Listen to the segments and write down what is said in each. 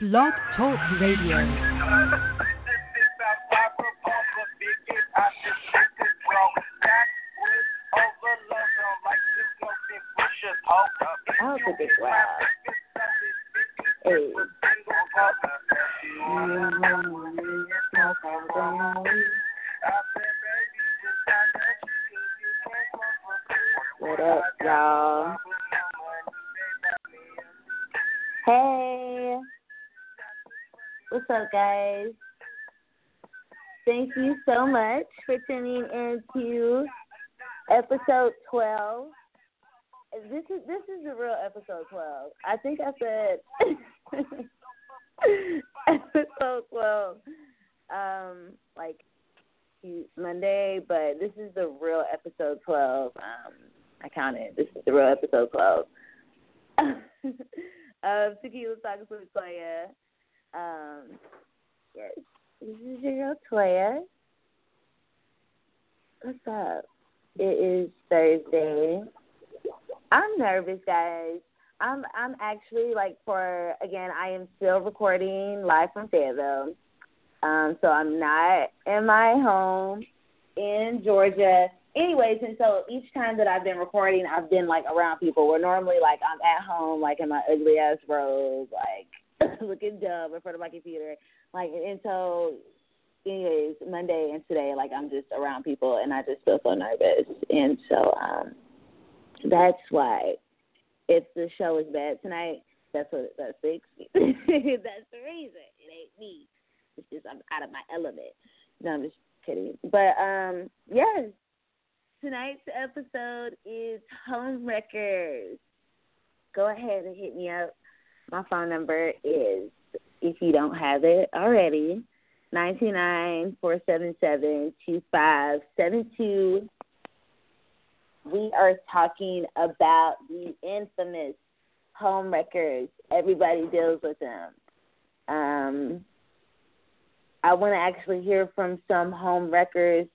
Blog Talk Radio. I'll take it wild. Thank you so much for tuning into episode 12. This is this is the real episode 12. I think I said episode 12 um like Monday, but this is the real episode 12. Um I counted. This is the real episode 12. of Tequila Talks with Toya. Um, yes, this Toya. What's up? It is Thursday. I'm nervous, guys. I'm I'm actually like for again, I am still recording live from Fayetteville. Um, so I'm not in my home in Georgia anyways, and so each time that I've been recording, I've been like around people. Where normally, like I'm at home, like in my ugly ass robe, like looking dumb in front of my computer, like and so. Anyways, Monday and today, like I'm just around people, and I just feel so nervous, and so um, that's why. If the show is bad tonight, that's what that's the excuse. that's the reason. It ain't me. It's just I'm out of my element. No, I'm just kidding. But um, yes, tonight's episode is Home Wreckers. Go ahead and hit me up. My phone number is, if you don't have it already, nine two nine four seven seven two five seven two. We are talking about the infamous home wreckers. Everybody deals with them. Um, I want to actually hear from some home wreckers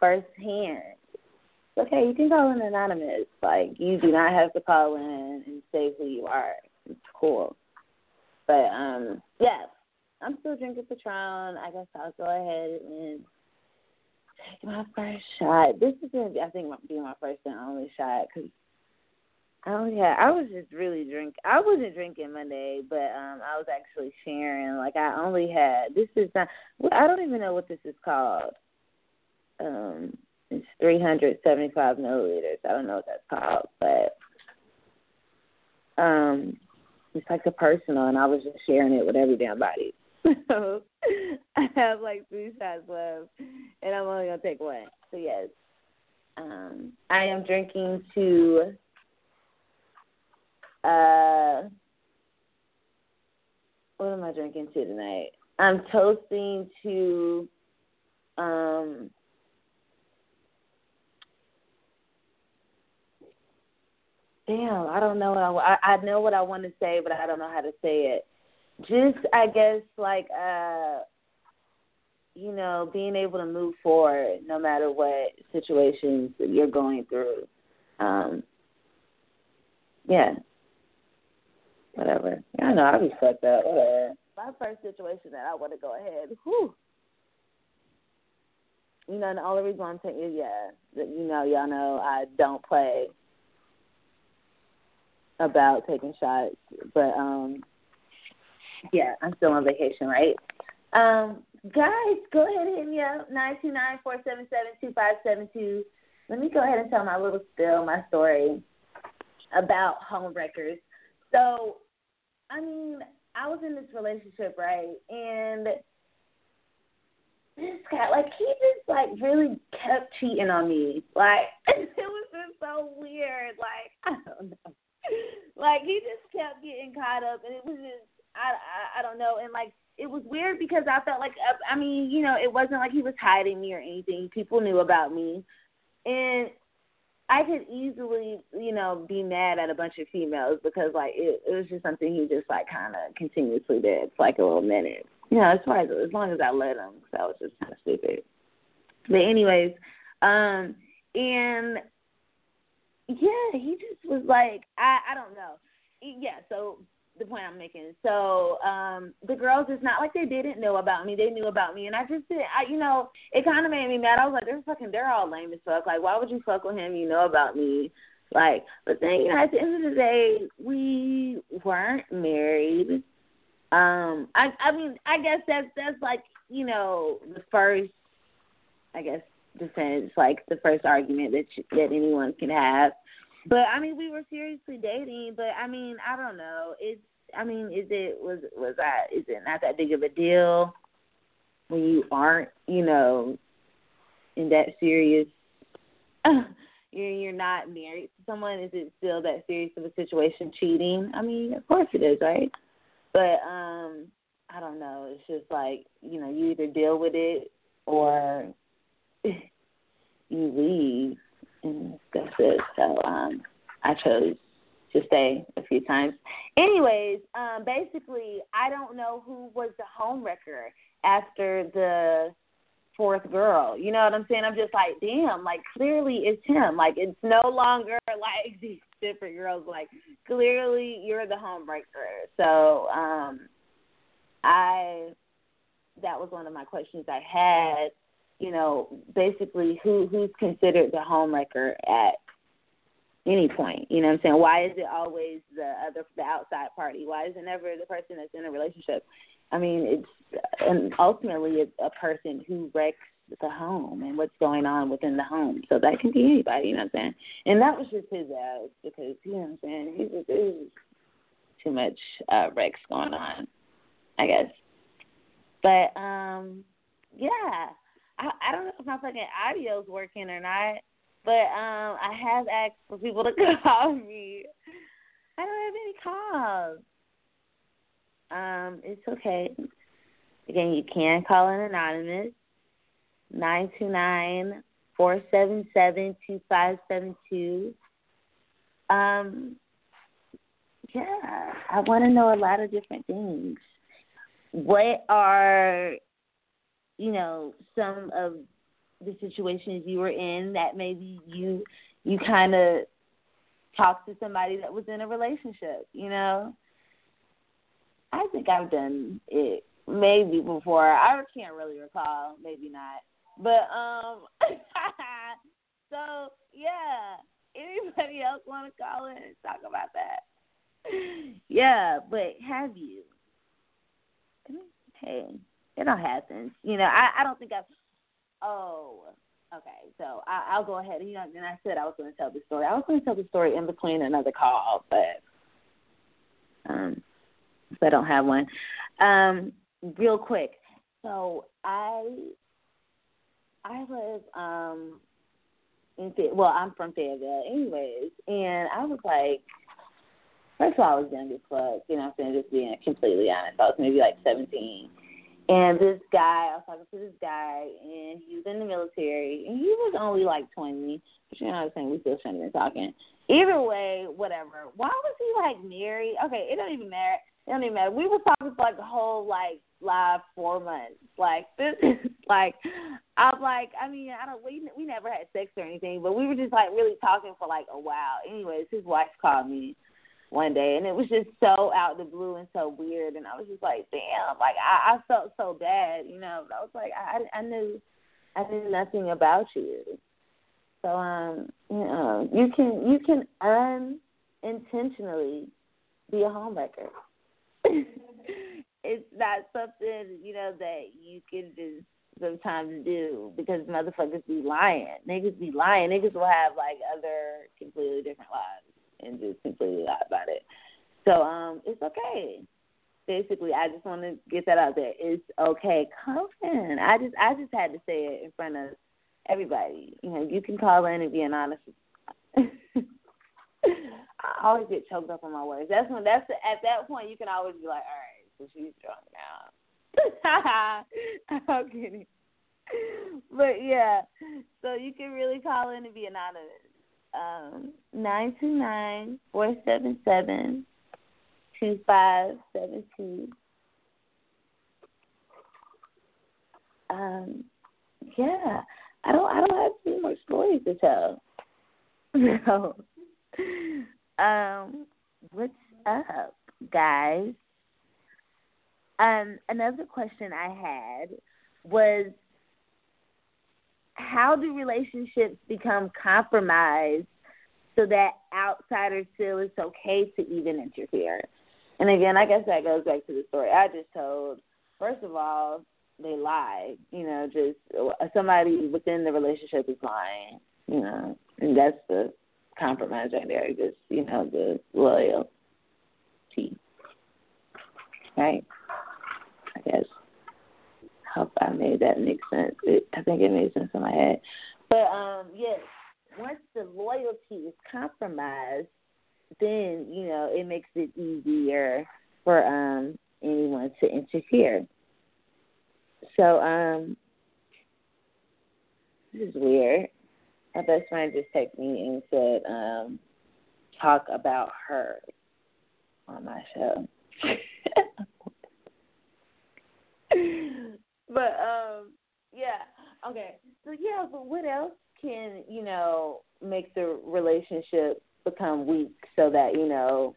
firsthand okay, you can call in anonymous. Like you do not have to call in and say who you are. It's cool. But um, yeah, I'm still drinking Patron. I guess I'll go ahead and take my first shot. This is gonna be, I think, be my first and only shot because. Oh yeah, I was just really drink. I wasn't drinking Monday, but um, I was actually sharing. Like I only had this is not. I don't even know what this is called. Um, it's 375 milliliters. I don't know what that's called, but um, it's like a personal, and I was just sharing it with every damn body. So I have like three shots left, and I'm only gonna take one. So yes, um, I am drinking to. Uh, what am I drinking to tonight? I'm toasting to um damn, I don't know what I, I, I know what I want to say, but I don't know how to say it. Just, I guess, like, uh, you know, being able to move forward no matter what situations you're going through. Um, yeah. Whatever. I know I'll be fucked up. Whatever. My first situation that I want to go ahead. Whew. You know, and the only reason I'm saying is, yeah, that you know, y'all know I don't play about taking shots, but um, yeah, I'm still on vacation, right? Um, guys, go ahead and hit me up nine two nine four seven seven two five seven two. Let me go ahead and tell my little spill, my story about home wreckers. So, I mean, I was in this relationship, right, and this guy, like, he just like really kept cheating on me. Like, it was just so weird. Like, I don't know like he just kept getting caught up, and it was just I, I I don't know, and like it was weird because I felt like uh, I mean you know it wasn't like he was hiding me or anything. People knew about me, and I could easily you know be mad at a bunch of females because like it, it was just something he just like kind of continuously did for like a little minute. You know, as far as as long as I let him, because I was just kind of stupid. But anyways, um, and yeah, he just was like, I I don't know. Yeah, so the point I'm making. So um the girls, it's not like they didn't know about me. They knew about me, and I just didn't. I, you know, it kind of made me mad. I was like, they're fucking, they're all lame as fuck. Like, why would you fuck with him? You know about me. Like, but then you know, at the end of the day, we weren't married. Um, I, I mean, I guess that's that's like you know the first, I guess defense, like the first argument that you, that anyone can have but I mean, we were seriously dating. But I mean, I don't know. It's I mean, is it was was that is it not that big of a deal when you aren't, you know, in that serious? you're you're not married to someone. Is it still that serious of a situation? Cheating? I mean, of course it is, right? But um, I don't know. It's just like you know, you either deal with it or you leave and that's it. So um, I chose to stay a few times. Anyways, um, basically, I don't know who was the homewrecker after the fourth girl. You know what I'm saying? I'm just like, damn, like clearly it's him. Like it's no longer like these different girls. Like clearly you're the homebreaker. So um I that was one of my questions I had you know, basically who who's considered the homewrecker at any point. You know what I'm saying? Why is it always the other the outside party? Why is it never the person that's in a relationship? I mean, it's and ultimately it's a person who wrecks the home and what's going on within the home. So that can be anybody, you know what I'm saying? And that was just his ass because you know what I'm saying, he was, it was too much uh wrecks going on, I guess. But um yeah. I, I don't know if my fucking audio's working or not, but um, I have asked for people to call me. I don't have any calls. Um, it's okay. Again, you can call in anonymous. Nine two nine four seven seven two five seven two. Um, yeah, I want to know a lot of different things. What are you know, some of the situations you were in that maybe you you kind of talked to somebody that was in a relationship, you know? I think I've done it maybe before. I can't really recall, maybe not. But um so yeah, anybody else want to call in and talk about that? Yeah, but have you? Hey, it all happens. You know, I I don't think I've. Oh, okay. So I, I'll go ahead. You know, and I said I was going to tell the story. I was going to tell the story in between another call, but um, so I don't have one. Um, real quick. So I I was um in well, I'm from Fayetteville, anyways, and I was like. First of all, I was young as fuck, you know I'm saying, just being completely honest. I was maybe like 17 and this guy, I was talking to this guy, and he was in the military, and he was only like 20. But you know what I'm saying? We still shouldn't have been talking. Either way, whatever. Why was he like married? Okay, it don't even matter. It don't even matter. We were talking for like a whole like live four months. Like this is like I'm like I mean I don't we we never had sex or anything, but we were just like really talking for like a while. Anyways, his wife called me one day, and it was just so out of the blue and so weird, and I was just like, damn, like I, I felt so bad, you know. I was like, I, I knew, I knew nothing about you. So um, you know, you can you can unintentionally be a homewrecker. it's not something you know that you can just sometimes do because motherfuckers be lying. Niggas be lying. Niggas will have like other completely different lives and just completely lie about it. So um, it's okay. Basically, I just want to get that out there. It's okay. In. I just I just had to say it in front of everybody. You know, you can call in and be an honest. I always get choked up on my words. That's when that's the, at that point you can always be like, all right, so she's drunk now. I'm kidding. But yeah, so you can really call in and be anonymous um, nine two nine four seven seven two five seven two. Um, yeah, I don't I don't have too much stories to tell. So, um, what's up? guys, um, another question I had was how do relationships become compromised so that outsiders feel it's okay to even interfere? And again, I guess that goes back to the story I just told. First of all, they lie. You know, just uh, somebody within the relationship is lying. You know, and that's the compromise right there. Just you know, the loyalty. Right. I guess. Hope I made that make sense. It, I think it made sense in my head. But um, yes, once the loyalty is compromised, then you know it makes it easier for um anyone to interfere. So um, this is weird. My best friend just texted me and said, um, talk about her on my show. but um, yeah, okay. So yeah, but what else can you know make the relationship become weak so that you know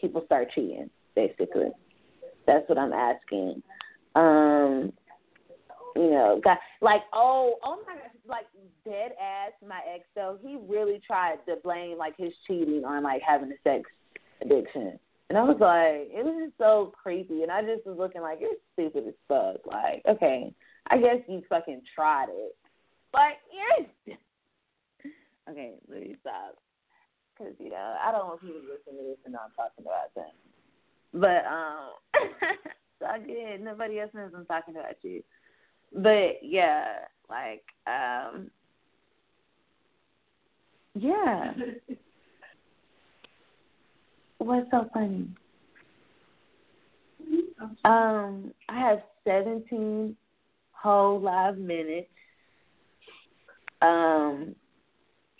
people start cheating? Basically, that's what I'm asking. Um, you know, got like oh oh my gosh, like dead ass my ex though he really tried to blame like his cheating on like having a sex addiction. And I was like, it was just so creepy. And I just was looking like, you're stupid as fuck. Like, okay, I guess you fucking tried it. But you're. okay, let me stop. Because, you know, I don't want people to listen to this and I'm talking about them. But, um, so I did. Nobody else knows I'm talking about you. But, yeah, like, um, yeah. What's so funny? Um, I have 17 whole live minutes. Um,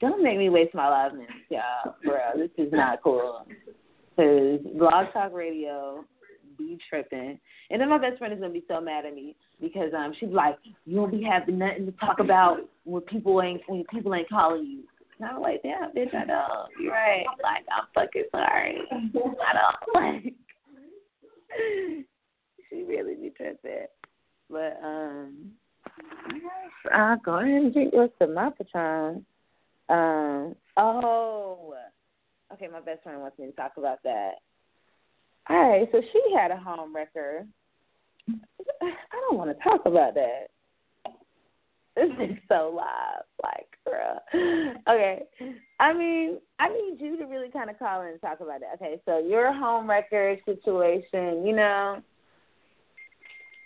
don't make me waste my live minutes, y'all. Bro, this is not cool. Cause Blog Talk Radio be tripping, and then my best friend is gonna be so mad at me because um she's like, you won't be having nothing to talk about when people ain't when people ain't calling you. I'm like, damn, bitch, I know. You're right. Like, I'm fucking sorry. I don't like. she really be tripping. But um, I'll go ahead and drink what's the my Patron. Um, oh, okay. My best friend wants me to talk about that. All right, so she had a home wrecker. I don't want to talk about that. This is so live. Like, girl. Okay. I mean, I need you to really kind of call in and talk about it. Okay, so your home wrecker situation, you know,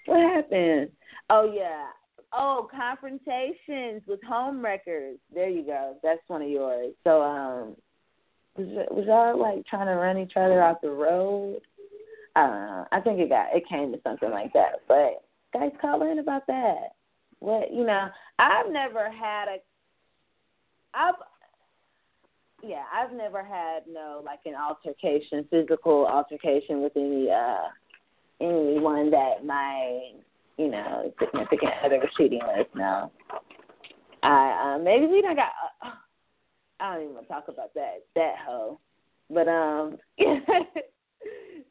what happened? Oh, yeah. Oh, confrontations with home wreckers. There you go. That's one of yours. So, um, was, was y'all like trying to run each other off the road? I don't know. I think it got it came to something like that. But guys, call in about that. What you know? I've never had a. I've yeah, I've never had no like an altercation, physical altercation with any uh anyone that my you know significant other was cheating with. No, I uh, maybe we don't got. Uh, I don't even want to talk about that that hoe, but um,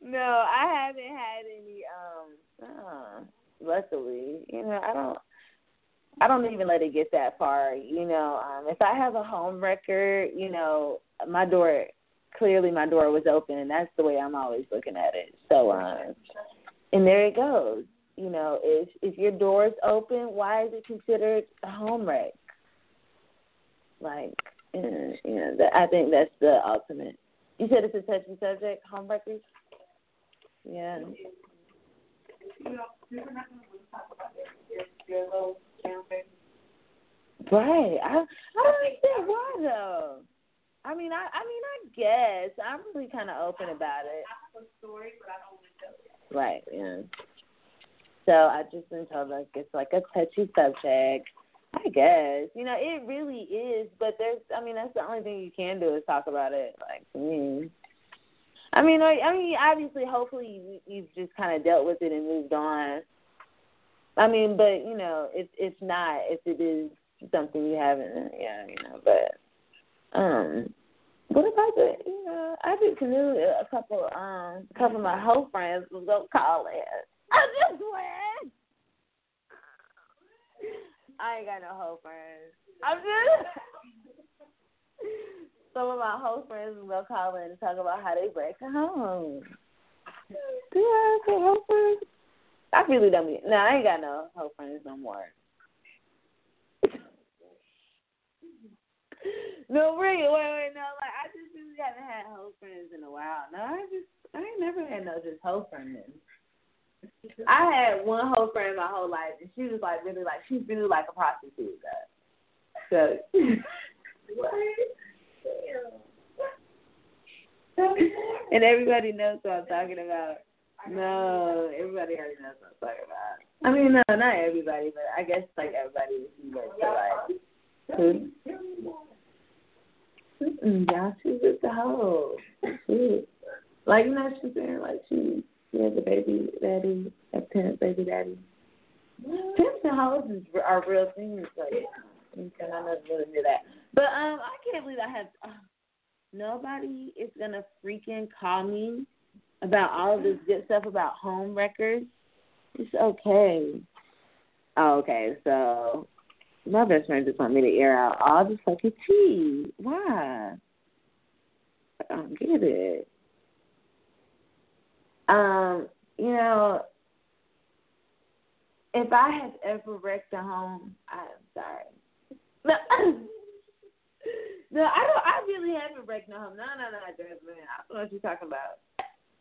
no, I haven't had any um. Uh, luckily, you know, I don't. I don't even let it get that far. You know, um, if I have a home wrecker, you know, my door clearly my door was open, and that's the way I'm always looking at it. So, um, and there it goes. You know, if if your door's open, why is it considered a home wreck? Like, you know, that, I think that's the ultimate. You said it's a touchy subject, home wreckers. Yeah. Right. I I don't understand why though. I mean, I I mean, I guess I'm really kind of open about it. I have a story, but I don't want to tell it. Right. Yeah. So I just been told like it's like a touchy subject. I guess you know it really is, but there's I mean that's the only thing you can do is talk about it. Like to me. I mean, I, I mean, obviously, hopefully, you've just kind of dealt with it and moved on. I mean, but you know, if if not, if it is something you haven't, yeah, you know, but um, What about the you know, I just knew a couple um a couple of my whole friends was gonna call in. I just went. I ain't got no whole friends. I'm just some of my whole friends was gonna call in and talk about how they break home. Do I have whole friends? I really don't be no, I ain't got no whole friends no more. No, wait, wait, wait, no. Like I just really haven't had whole friends in a while. No, I just I ain't never had no just whole friends. I had one whole friend my whole life, and she was like really like she's really like a prostitute. Though. So. and everybody knows what I'm talking about. No, everybody already knows what I'm talking about. I mean, no, not everybody, but I guess like everybody is like food. Mm-mm, y'all, she was the hoe. She, like you know, she's saying like she she has a baby daddy, a pimp baby daddy. Pimps and hoes is, are real things. Like, and I never really knew that. But um, I can't believe I have. Uh, nobody is gonna freaking call me about all of this good stuff about home wreckers. It's okay. Oh, okay, so my best friend just want me to air out all the fucking tea. Why? I don't get it. Um, you know, if I have ever wrecked a home, I'm sorry. No, no, I don't. I really haven't wrecked no home. No, no, no, Jasmine. I don't know what you're talking about.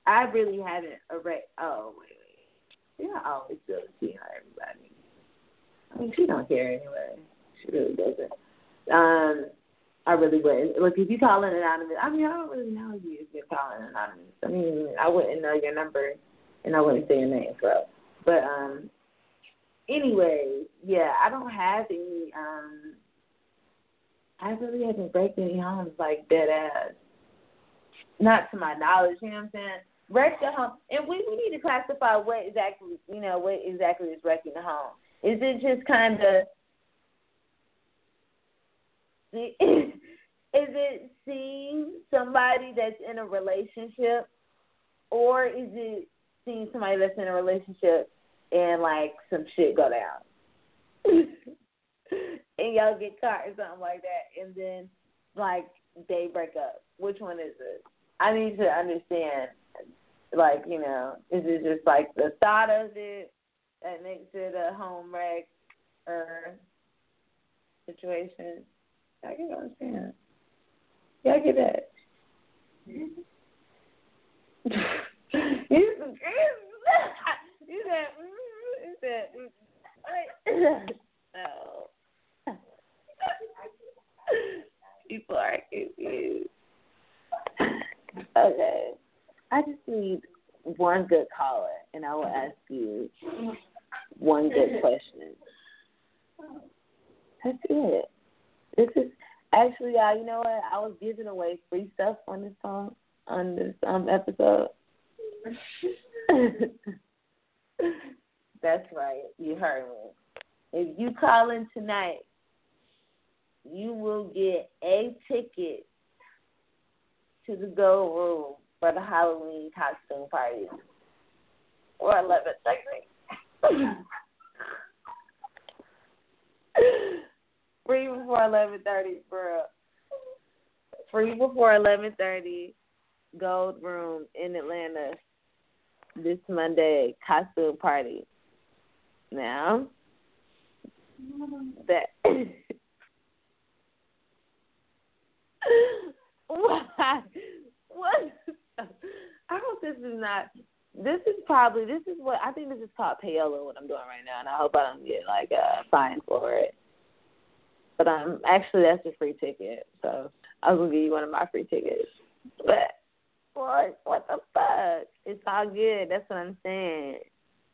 I really haven't wrecked. Oh, wait, wait. Know, I always tea on everybody. I mean, she don't care anyway. She really doesn't. Um, I really wouldn't. Look, if you call in anonymous, I mean, I don't really know you if you're calling anonymous. I mean, I wouldn't know your number, and I wouldn't say your name, so. But um, anyway, yeah, I don't have any. Um, I really haven't break any homes like dead ass. Not to my knowledge, you know what I'm saying? Wreck the home, and we we need to classify what exactly, you know, what exactly is wrecking the home. Is it just kind of is it seeing somebody that's in a relationship? Or is it seeing somebody that's in a relationship and like some shit go down? And y'all get caught or something like that and then like they break up. Which one is it? I need to understand like you know is it just like the thought of it that makes it a home wreck or situation. I can understand. Yeah, I get that. you you said mm-hmm. you said no. People are confused. Okay. I just need one good caller and I will ask you one good question. That's it. This is actually, uh, you know what? I was giving away free stuff on this song on this um episode. That's right. You heard me. If you call in tonight, you will get a ticket to the Gold Room for the Halloween costume party. Or eleven thirty. Free before eleven thirty, bro. Free before eleven thirty. Gold Room in Atlanta this Monday costume party. Now that why what I hope this is not this is probably this is what I think this is called payola what I'm doing right now and I hope I don't get like a fine for it. But um, actually, that's a free ticket. So I was gonna give you one of my free tickets. But what? What the fuck? It's all good. That's what I'm saying.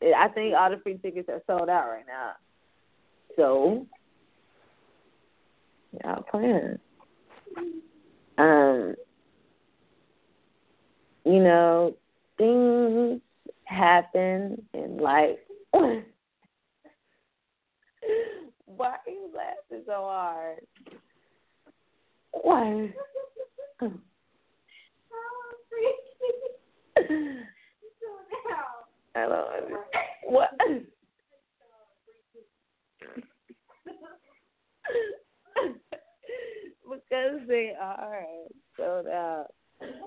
I think all the free tickets are sold out right now. So, y'all playing. Um, you know, things happen in life. Why are you laughing so hard? Why? So now I don't understand. What? because they are sold out.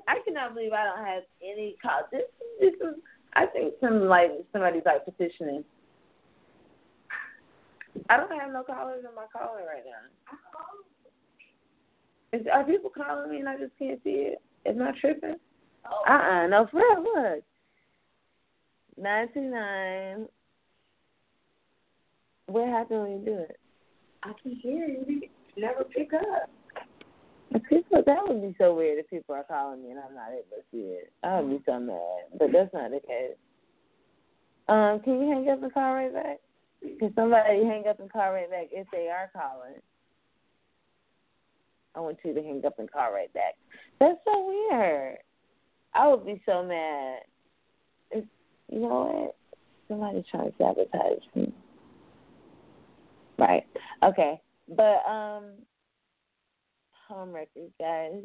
I cannot believe I don't have any call. This, this is, I think, some like somebody's like petitioning. I don't have no callers in my caller right now. Is, are people calling me and I just can't see it? It's not tripping. Oh. Uh uh no for real. Look, nine two nine. What happened when you do it? I can hear you. You never pick up. People, that would be so weird if people are calling me and I'm not able to see it. I would be so mad, but that's not the case. Um, can you hang up and call right back? Can somebody hang up and call right back if they are calling? I want you to hang up and call right back. That's so weird. I would be so mad. If, you know what? Somebody's trying to sabotage me. Right. Okay. But um home wreckers, guys.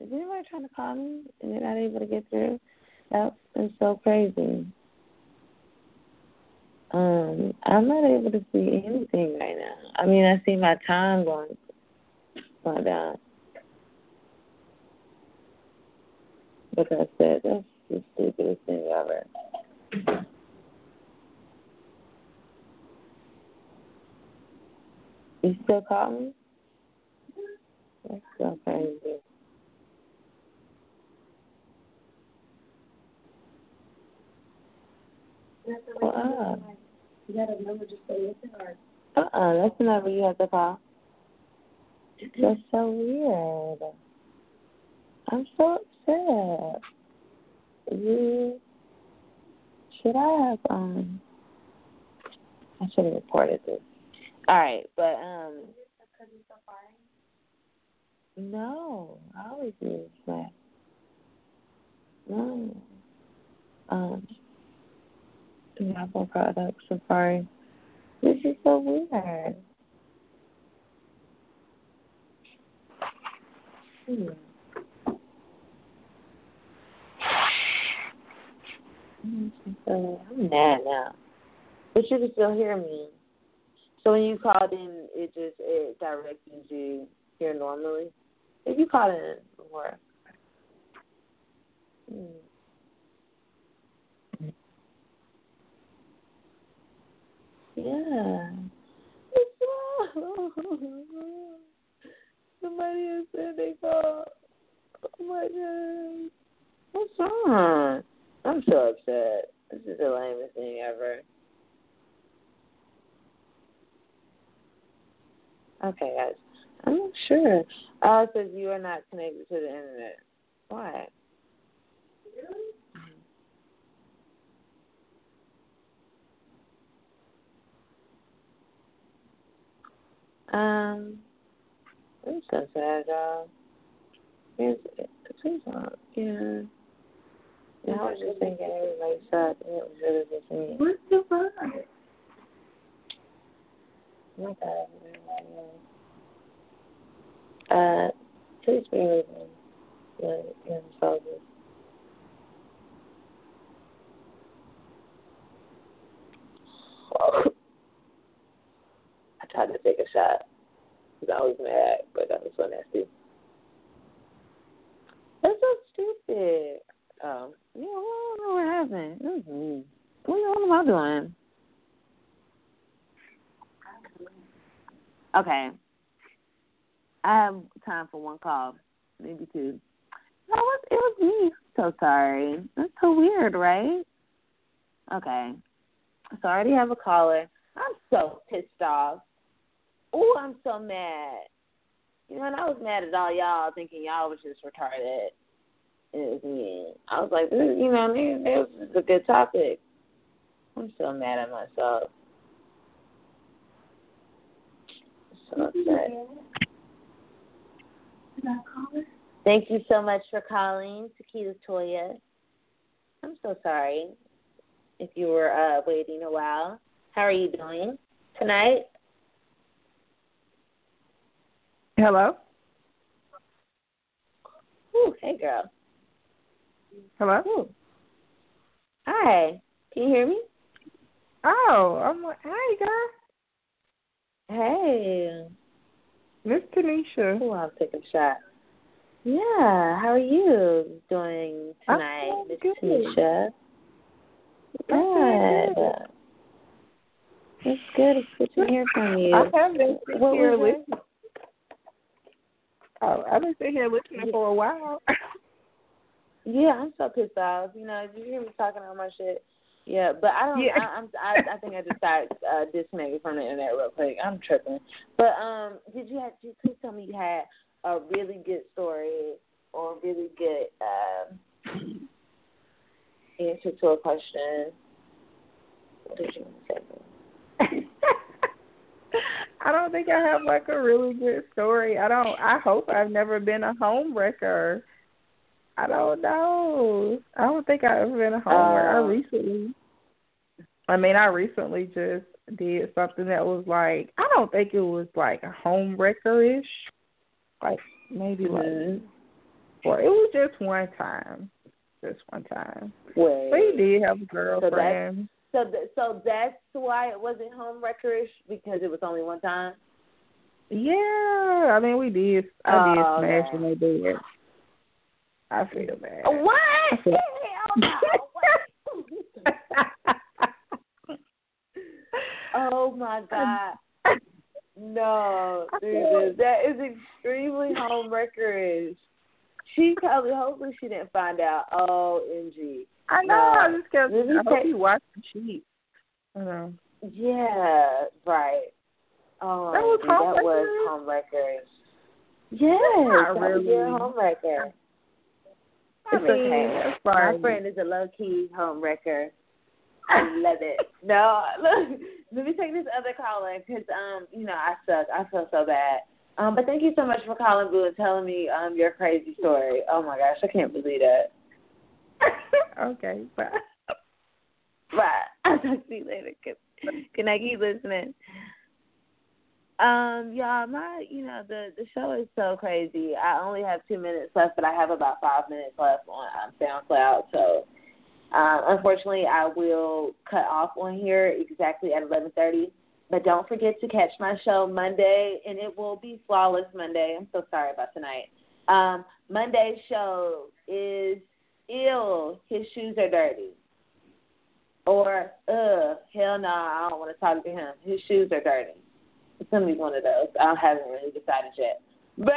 Is anybody trying to call me and they're not able to get through? That is so crazy. Um, I'm not able to see anything right now. I mean, I see my time going going down. Like I said, that's the stupidest thing ever. You still call me? That's so crazy. Uh-uh. You got a number just say listen or Uh-uh, that's the number you have to call. That's so weird. I'm so upset. You should I have um I should have reported this. All right, but um because it's so far. No, I always use that. No. Um Apple products, Safari. This is so weird. Hmm. I'm mad now. But you can still hear me. So when you called in, it just it directed you here normally. If you called in before. Hmm. Yeah. Somebody has said they called. Oh my god. What's wrong? I'm so upset. This is the lamest thing ever. Okay, guys. I'm not sure. Oh, it says you are not connected to the internet. Why? Really? Um, I'm so sad, y'all. Here's, please don't, yeah. Yeah, I was just thinking everybody sucked, and it was really just me. What's the vibe? My God. Uh, please be with me. Yeah, yeah, soldiers. I tried to take a shot because I was mad, but that was so nasty. That's so stupid. Um, yeah, well, I don't know what happened. It was me. What, what am I doing? Okay. I have time for one call, maybe two. No, it was, it was me. So sorry. That's so weird, right? Okay. So I already have a caller. I'm so pissed off. Oh, I'm so mad. You know, and I was mad at all y'all thinking y'all was just retarded. It was me. I was like, this, you know, this, this is a good topic. I'm so mad at myself. So upset. I call her? Thank you so much for calling, Tequila Toya. I'm so sorry if you were uh, waiting a while. How are you doing tonight? Hello. Ooh, hey girl. Hello. Ooh. Hi. Can you hear me? Oh, I'm like, hi, girl. Hey. Miss Tanisha. Ooh, I'm taking a shot. Yeah. How are you doing tonight, Miss. Tanisha? Good. It's good. It's good to hear from you. I have been What here listening. Oh, I've been sitting here listening Yeah. for a while. Yeah, I'm so pissed off. You know, you hear me talking all my shit? Yeah, but I don't. Yeah. I, I'm. I, I think I just started uh, disconnecting from the internet real quick. I'm tripping. But um, did you have? Did you please tell me you had a really good story or really good um answer to a question? What did you want to say? I don't think I have like a really good story. I don't. I hope I've never been a home wrecker. I don't know. I don't think I've ever been a home wrecker. I Uh, recently. I mean, I recently just did something that was like I don't think it was like a home wrecker ish. Like maybe like Mhm. or it was just one time. Just one time. Wait. But he did have a girlfriend. So, th- so that's why it wasn't home wreckerish because it was only one time. Yeah, I mean we did. I did Oh, smash man. when they did. I feel bad. What? I feel- oh my god. No, I dude, that is extremely home wreckerish. She probably, hopefully, she didn't find out. Oh, ng. I know. I No. just kept. I hope take- he watched the sheet. I know. Yeah, right. Oh, That was dude, that home was wreckerish? home wreckerish. Yes, was really. home wrecker. I It's mean, okay. My friend is a low key home wrecker. I love it. No, look, let me take this other caller because um, you know, I suck. I feel so bad. Um, but thank you so much for calling, Boo, and telling me um your crazy story. Oh my gosh, I can't believe that. okay, bye. Bye. I'll talk to you later. Can I keep listening? Um, y'all, my you know the the show is so crazy. I only have two minutes left, but I have about five minutes left on um, SoundCloud. So, um, unfortunately, I will cut off on here exactly at eleven thirty. But don't forget to catch my show Monday, and it will be flawless Monday. I'm so sorry about tonight. Um, Monday's show is ill. His shoes are dirty. Or, ugh, hell no, I don't want to talk to him. His shoes are dirty. It's gonna be one of those. I haven't really decided yet. But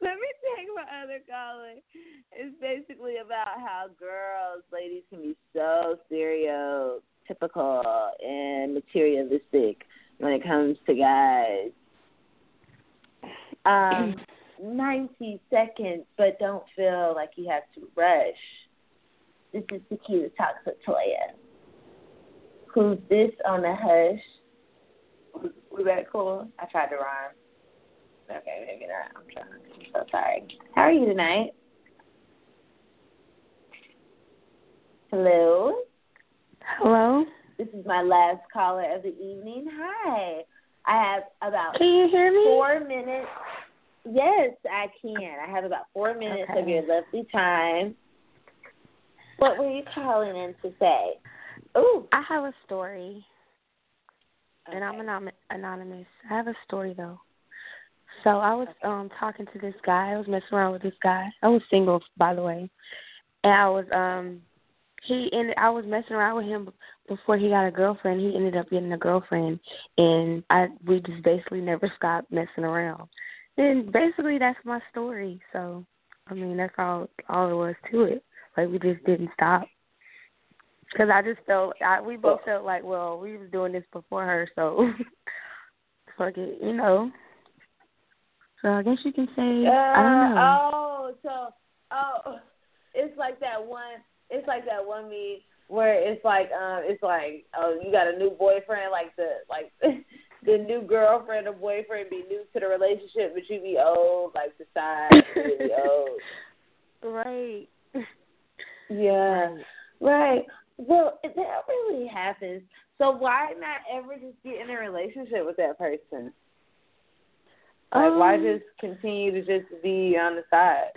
let me take my other caller. It's basically about how girls, ladies, can be so stereotypical and materialistic when it comes to guys. Um, 90 seconds, but don't feel like you have to rush. This is Tequila Talks with Toya. Who's this on the hush? Was, that cool? I tried to rhyme. Okay, maybe not. I'm trying. I'm so sorry. How are you tonight? Hello. Hello? This is my last caller of the evening. Hi. I have about Can you hear me? four minutes. Yes, I can. I have about four minutes of your lovely time. What were you calling in to say? Oh, I have a story, and I'm okay. anom- anonymous. I have a story though. So I was um talking to this guy. I was messing around with this guy. I was single, by the way, and I was um he ended. I was messing around with him before he got a girlfriend. He ended up getting a girlfriend, and I we just basically never stopped messing around. And basically that's my story. So I mean that's all all there was to it. Like we just didn't stop. Because I just felt I, we both felt like, well, we was doing this before her, so fuck it, you know. So I guess you can say I don't know. Uh, oh, so oh, it's like that one. It's like that one me where it's like um, it's like oh, you got a new boyfriend, like the like the new girlfriend or boyfriend be new to the relationship, but you be old, like the side really old. Right. Yeah, right. Well, that really happens. So why not ever just get in a relationship with that person? Like, why Um, just continue to just be on the side?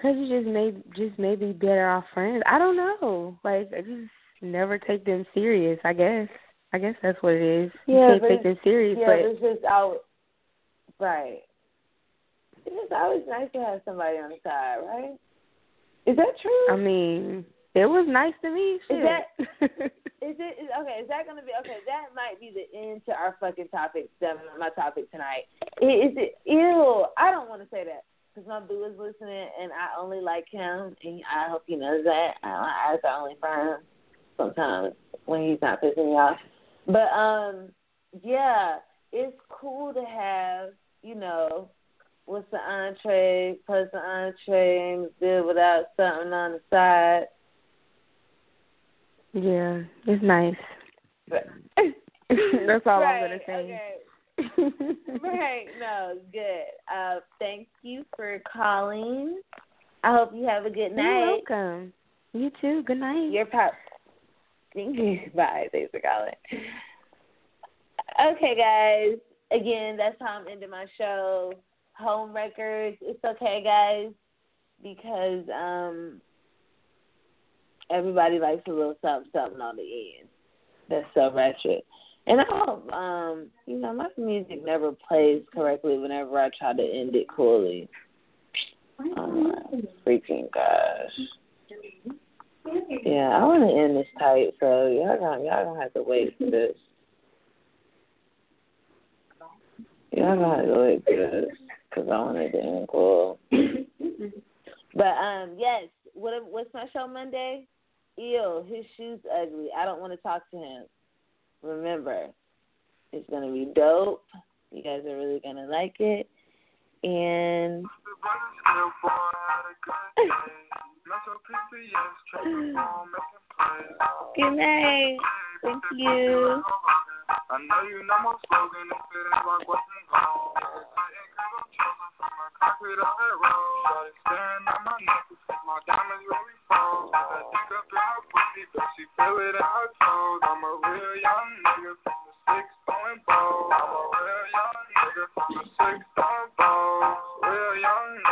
Cause you just may just maybe better off friends. I don't know. Like I just never take them serious. I guess. I guess that's what it is. You Yeah, can't but take them serious, Yeah, but it's just out. Right. It's always nice to have somebody on the side, right? Is that true? I mean, it was nice to meet you. Is that- Is it is, okay? Is that gonna be okay? That might be the end to our fucking topic. My topic tonight. Is it ew? I don't want to say that because my boo is listening, and I only like him, and I hope he knows that. I, eyes are only him sometimes when he's not pissing me off. But um, yeah, it's cool to have you know. What's the entree plus the entree and good without something on the side. Yeah, it's nice. But That's all I'm gonna say. Okay. right. No, good. Uh, thank you for calling. I hope you have a good night. You're welcome. You too. Good night. Your pop. Thank you. Bye. Thanks for calling. Okay, guys. Again, that's how I'm ending my show. Home wreckers. It's okay, guys, because um everybody likes a little something, something on the end. That's so ratchet. And I hope, um, you know, my music never plays correctly whenever I try to end it coolly. Oh my freaking gosh. Yeah, I want to end this tight, so y'all gonna y'all gonna have to wait for this. Y'all gonna have to wait for this because I want it to end cool. but um, yes, what what's my show Monday? Ew, his shoes ugly. I don't want to talk to him. Remember, it's gonna be dope. You guys are really gonna like it, and good night. Thank you. I know you know my slogan, if it ain't rock, what's I put on her road. Started staring at my necklace cause my diamonds really froze. that dick up in her pussy, but she feel it in her toes. I'm a real young nigga from the six going bold. I'm a real young nigga from the six going bold. Real young nigga.